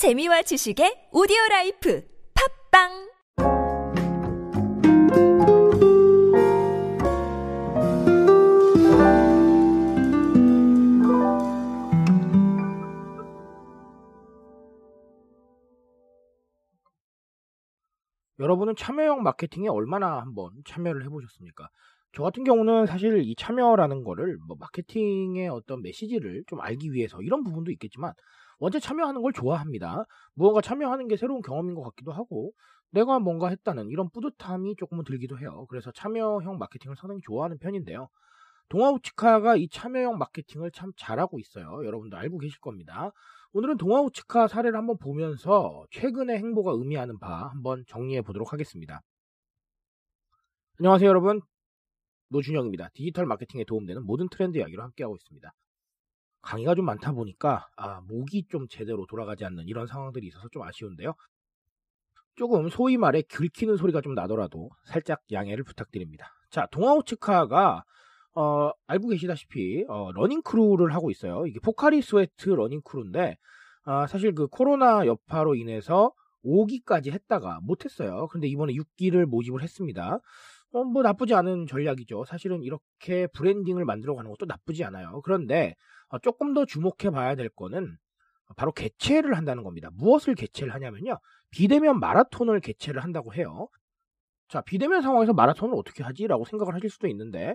재미와 지식의 오디오 라이프 팟빵 여러분은 참여형 마케팅에 얼마나 한번 참여를 해보셨습니까? 저 같은 경우는 사실 이 참여라는 거를 뭐 마케팅의 어떤 메시지를 좀 알기 위해서 이런 부분도 있겠지만 원체 참여하는 걸 좋아합니다. 무언가 참여하는 게 새로운 경험인 것 같기도 하고 내가 뭔가 했다는 이런 뿌듯함이 조금은 들기도 해요. 그래서 참여형 마케팅을 상당히 좋아하는 편인데요. 동아우치카가 이 참여형 마케팅을 참 잘하고 있어요. 여러분도 알고 계실 겁니다. 오늘은 동아우치카 사례를 한번 보면서 최근의 행보가 의미하는 바 한번 정리해 보도록 하겠습니다. 안녕하세요 여러분. 노준영입니다. 디지털 마케팅에 도움되는 모든 트렌드 이야기로 함께하고 있습니다. 강의가 좀 많다 보니까 아, 목이 좀 제대로 돌아가지 않는 이런 상황들이 있어서 좀 아쉬운데요. 조금 소위 말해 긁히는 소리가 좀 나더라도 살짝 양해를 부탁드립니다. 자, 동아오츠카가 어, 알고 계시다시피 어, running crew를 하고 있어요. 이게 포카리 스웨트 running crew인데 아, 사실 그 코로나 여파로 인해서 5기까지 했다가 못했어요. 근데 이번에 6기를 모집을 했습니다. 어, 뭐 나쁘지 않은 전략이죠. 사실은 이렇게 branding을 만들어 가는 것도 나쁘지 않아요. 그런데 어, 조금 더 주목해 봐야 될 거는 바로 개최를 한다는 겁니다. 무엇을 개최를 하냐면요. 비대면 마라톤을 개최를 한다고 해요. 자, 비대면 상황에서 마라톤을 어떻게 하지? 라고 생각을 하실 수도 있는데,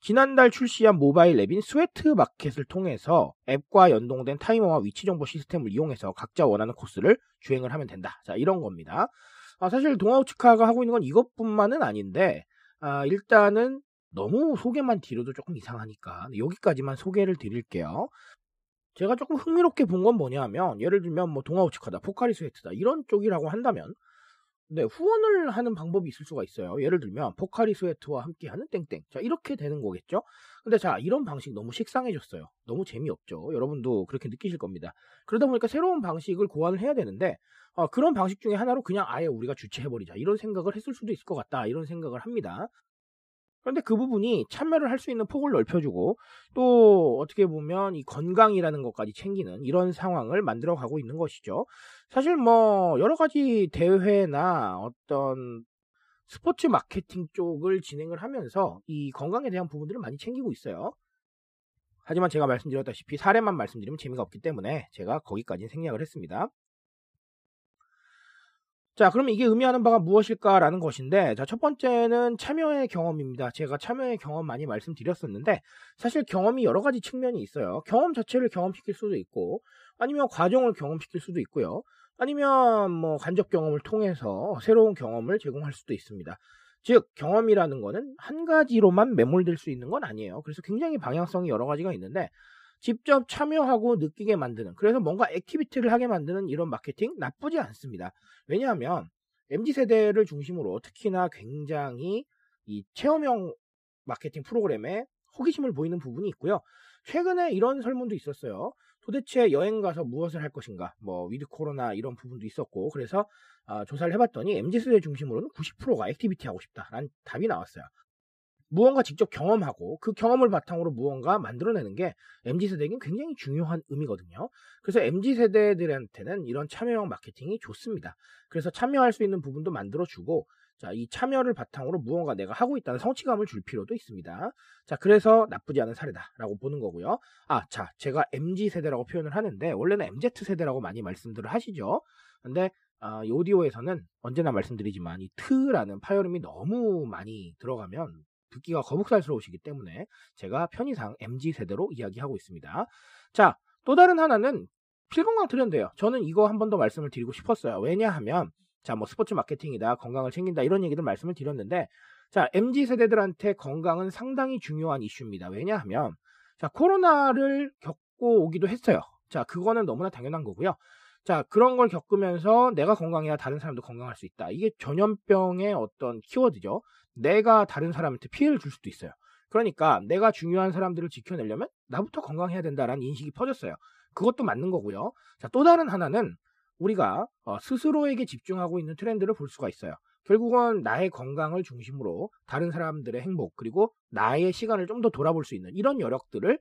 지난달 출시한 모바일 앱인 스웨트 마켓을 통해서 앱과 연동된 타이머와 위치 정보 시스템을 이용해서 각자 원하는 코스를 주행을 하면 된다. 자, 이런 겁니다. 아, 사실 동아오츠카가 하고 있는 건 이것뿐만은 아닌데, 아, 일단은 너무 소개만 드려도 조금 이상하니까 여기까지만 소개를 드릴게요. 제가 조금 흥미롭게 본 건 뭐냐면 예를 들면 뭐 동아우치카다, 포카리 스웨트다 이런 쪽이라고 한다면 네, 후원을 하는 방법이 있을 수가 있어요. 예를 들면 포카리 스웨트와 함께하는 땡땡. 자 이렇게 되는 거겠죠. 근데 자 이런 방식 너무 식상해졌어요. 너무 재미없죠. 여러분도 그렇게 느끼실 겁니다. 그러다 보니까 새로운 방식을 고안을 해야 되는데 어, 그런 방식 중에 하나로 그냥 아예 우리가 주최해버리자 이런 생각을 했을 수도 있을 것 같다 이런 생각을 합니다. 그런데 그 부분이 참여를 할 수 있는 폭을 넓혀주고 또 어떻게 보면 이 건강이라는 것까지 챙기는 이런 상황을 만들어 가고 있는 것이죠. 사실 뭐 여러 가지 대회나 어떤 스포츠 마케팅 쪽을 진행을 하면서 이 건강에 대한 부분들을 많이 챙기고 있어요. 하지만 제가 말씀드렸다시피 사례만 말씀드리면 재미가 없기 때문에 제가 거기까지 생략을 했습니다. 자, 그럼 이게 의미하는 바가 무엇일까라는 것인데, 자, 첫 번째는 참여의 경험입니다. 제가 참여의 경험 많이 말씀드렸었는데, 사실 경험이 여러 가지 측면이 있어요. 경험 자체를 경험시킬 수도 있고, 아니면 과정을 경험시킬 수도 있고요. 아니면 뭐 간접 경험을 통해서 새로운 경험을 제공할 수도 있습니다. 즉, 경험이라는 거는 한 가지로만 매몰될 수 있는 건 아니에요. 그래서 굉장히 방향성이 여러 가지가 있는데, 직접 참여하고 느끼게 만드는 그래서 뭔가 activity를 하게 만드는 이런 마케팅 나쁘지 않습니다. 왜냐하면 MZ 세대를 중심으로 특히나 굉장히 이 체험형 마케팅 프로그램에 호기심을 보이는 부분이 있고요. 최근에 이런 설문도 있었어요. 도대체 여행 가서 무엇을 할 것인가? 뭐 with 코로나 이런 부분도 있었고 그래서 아, 조사를 해봤더니 MZ 세대 중심으로는 90%가 activity 하고 싶다라는 답이 나왔어요. 무언가 직접 경험하고 그 경험을 바탕으로 무언가 만들어내는 게 MZ세대에겐 굉장히 중요한 의미거든요. 그래서 MZ세대들한테는 이런 참여형 마케팅이 좋습니다. 그래서 참여할 수 있는 부분도 만들어주고 자, 이 참여를 바탕으로 무언가 내가 하고 있다는 성취감을 줄 필요도 있습니다. 자, 그래서 나쁘지 않은 사례다라고 보는 거고요. 아, 자, 제가 MZ세대라고 표현을 하는데 원래는 MZ세대라고 많이 말씀들을 하시죠. 근데 아, 이 오디오에서는 언제나 말씀드리지만 이 트라는 파열음이 너무 많이 들어가면 듣기가 거북살스러우시기 때문에 제가 편의상 MG 세대로 이야기하고 있습니다. 자, 또 다른 하나는 필건강 트렌드예요. 저는 이거 한 번 더 말씀을 드리고 싶었어요. 왜냐하면 자, 뭐 스포츠 마케팅이다, 건강을 챙긴다 이런 얘기들 말씀을 드렸는데 자, MG 세대들한테 건강은 상당히 중요한 이슈입니다. 왜냐하면 자, 코로나를 겪고 오기도 했어요. 자, 그거는 너무나 당연한 거고요. 자, 그런 걸 겪으면서 내가 건강해야 다른 사람도 건강할 수 있다. 이게 전염병의 어떤 키워드죠. 내가 다른 사람한테 피해를 줄 수도 있어요. 그러니까 내가 중요한 사람들을 지켜내려면 나부터 건강해야 된다라는 인식이 퍼졌어요. 그것도 맞는 거고요. 자, 또 다른 하나는 우리가 어, 스스로에게 집중하고 있는 트렌드를 볼 수가 있어요. 결국은 나의 건강을 중심으로 다른 사람들의 행복 그리고 나의 시간을 좀 더 돌아볼 수 있는 이런 여력들을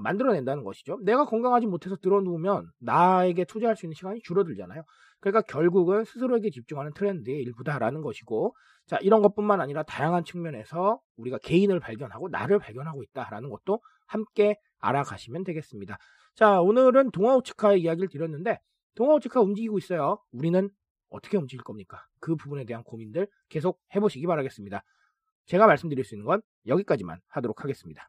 만들어낸다는 것이죠. 내가 건강하지 못해서 들어누우면 나에게 투자할 수 있는 시간이 줄어들잖아요. 그러니까 결국은 스스로에게 집중하는 트렌드의 일부다라는 것이고, 자, 이런 것뿐만 아니라 다양한 측면에서 우리가 개인을 발견하고 나를 발견하고 있다라는 것도 함께 알아가시면 되겠습니다. 자, 오늘은 동아우츠카의 이야기를 드렸는데, 동아우츠카 움직이고 있어요. 우리는 어떻게 움직일 겁니까? 그 부분에 대한 고민들 계속 해보시기 바라겠습니다. 제가 말씀드릴 수 있는 건 여기까지만 하도록 하겠습니다.